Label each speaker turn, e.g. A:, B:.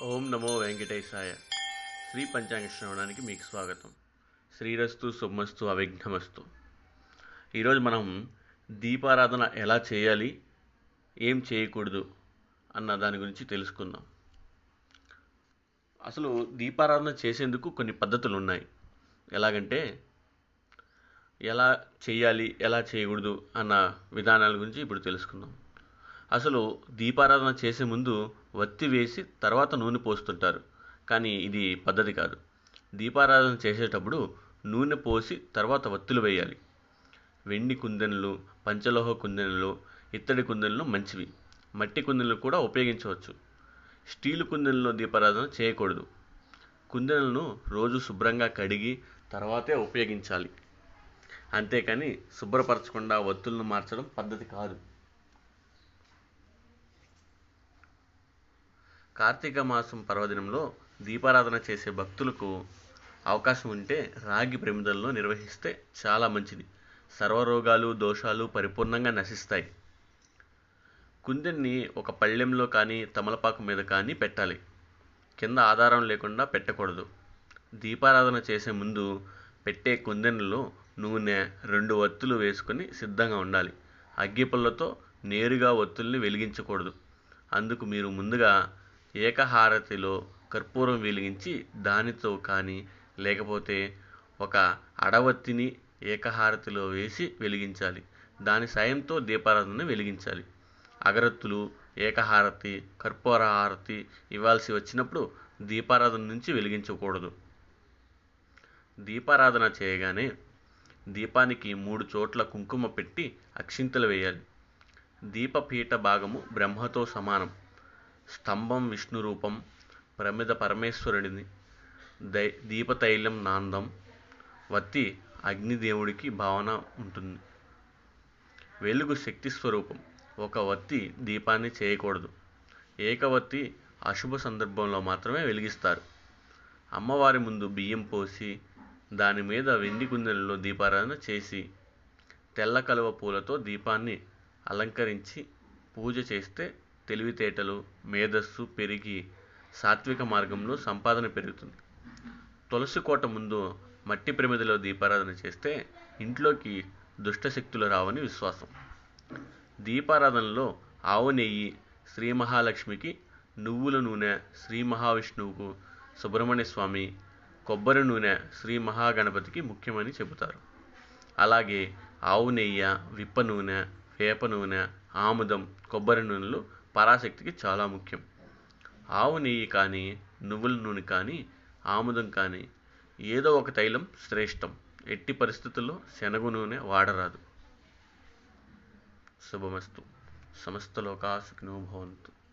A: ఓం నమో వెంకటేశాయ. శ్రీ పంచాంగ శ్రవణానికి మీకు స్వాగతం. శ్రీరస్తు శుభమస్తు అవిఘ్నమస్తు. ఈరోజు మనం దీపారాధన ఎలా చేయాలి ఏం చేయకూడదు అన్న దాని గురించి తెలుసుకుందాం. అసలు దీపారాధన చేసేందుకు కొన్ని పద్ధతులు ఉన్నాయి. ఎలాగంటే ఎలా చేయాలి ఎలా చేయకూడదు అన్న విధానాల గురించి ఇప్పుడు తెలుసుకుందాం. అసలు దీపారాధన చేసే ముందు వత్తి వేసి తర్వాత నూనె పోస్తుంటారు. కానీ ఇది పద్ధతి కాదు. దీపారాధన చేసేటప్పుడు నూనె పోసి తర్వాత వత్తులు వేయాలి. వెండి కుందెనలు పంచలోహ కుందెనలు ఇత్తడి కుందెనలు మంచివి. మట్టి కుందెనలు కూడా ఉపయోగించవచ్చు. స్టీలు కుందెనలో దీపారాధన చేయకూడదు. కుందెనలను రోజు శుభ్రంగా కడిగి తర్వాతే ఉపయోగించాలి. అంతేకాని శుభ్రపరచకుండా వత్తులను మార్చడం పద్ధతి కాదు. కార్తీక మాసం పర్వదినంలో దీపారాధన చేసే భక్తులకు అవకాశం ఉంటే రాగి ప్రమిదల్లో నిర్వహిస్తే చాలా మంచిది. సర్వరోగాలు దోషాలు పరిపూర్ణంగా నశిస్తాయి. కుందెన్ని ఒక పళ్ళెంలో కానీ తమలపాకు మీద కానీ పెట్టాలి. కింద ఆధారం లేకుండా పెట్టకూడదు. దీపారాధన చేసే ముందు పెట్టే కుందెనలో నూనె రెండు ఒత్తులు వేసుకొని సిద్ధంగా ఉండాలి. అగ్గిపుల్లతో నేరుగా ఒత్తుల్ని వెలిగించకూడదు. అందుకు మీరు ముందుగా ఏకహారతిలో కర్పూరం వెలిగించి దానితో కానీ లేకపోతే ఒక అడవత్తిని ఏకహారతిలో వేసి వెలిగించాలి. దాని సాయంతో దీపారాధన వెలిగించాలి. అగరత్తులు ఏకహారతి కర్పూర హారతి ఇవ్వాల్సి వచ్చినప్పుడు దీపారాధన నుంచి వెలిగించకూడదు. దీపారాధన చేయగానే దీపానికి మూడు చోట్ల కుంకుమ పెట్టి అక్షింతలు వేయాలి. దీపపీఠ భాగము బ్రహ్మతో సమానం. స్తంభం విష్ణు రూపం ప్రమిద పరమేశ్వరుడిని దై దీపతైలం నాందం వత్తి అగ్నిదేవుడికి భావన ఉంటుంది. వెలుగు శక్తి స్వరూపం. ఒక వత్తి దీపాన్ని చేయకూడదు. ఏకవత్తి అశుభ సందర్భంలో మాత్రమే వెలిగిస్తారు. అమ్మవారి ముందు బియ్యం పోసి దాని మీద వెండి కుందెలలో దీపారాధన చేసి తెల్ల కలువ పూలతో దీపాన్ని అలంకరించి పూజ చేస్తే తెలివితేటలు మేధస్సు పెరిగి సాత్విక మార్గంలో సంపాదన పెరుగుతుంది. తులసి కోట ముందు మట్టి ప్రమిదలో దీపారాధన చేస్తే ఇంట్లోకి దుష్టశక్తులు రావని విశ్వాసం. దీపారాధనలో ఆవు నెయ్యి శ్రీ మహాలక్ష్మికి నువ్వుల నూనె శ్రీ మహావిష్ణువుకు సుబ్రహ్మణ్య స్వామి కొబ్బరి నూనె శ్రీ మహాగణపతికి ముఖ్యమని చెబుతారు. అలాగే ఆవు నెయ్య విప్ప నూనె వేప నూనె ఆముదం కొబ్బరి నూనెలు పరాశక్తికి చాలా ముఖ్యం. ఆవు నెయ్యి కానీ నువ్వుల నూనె కానీ ఆముదం కానీ ఏదో ఒక తైలం శ్రేష్టం. ఎట్టి పరిస్థితుల్లో శనగ నూనె వాడరాదు. శుభమస్తు. సమస్తలోకా సుఖినో భవంతు.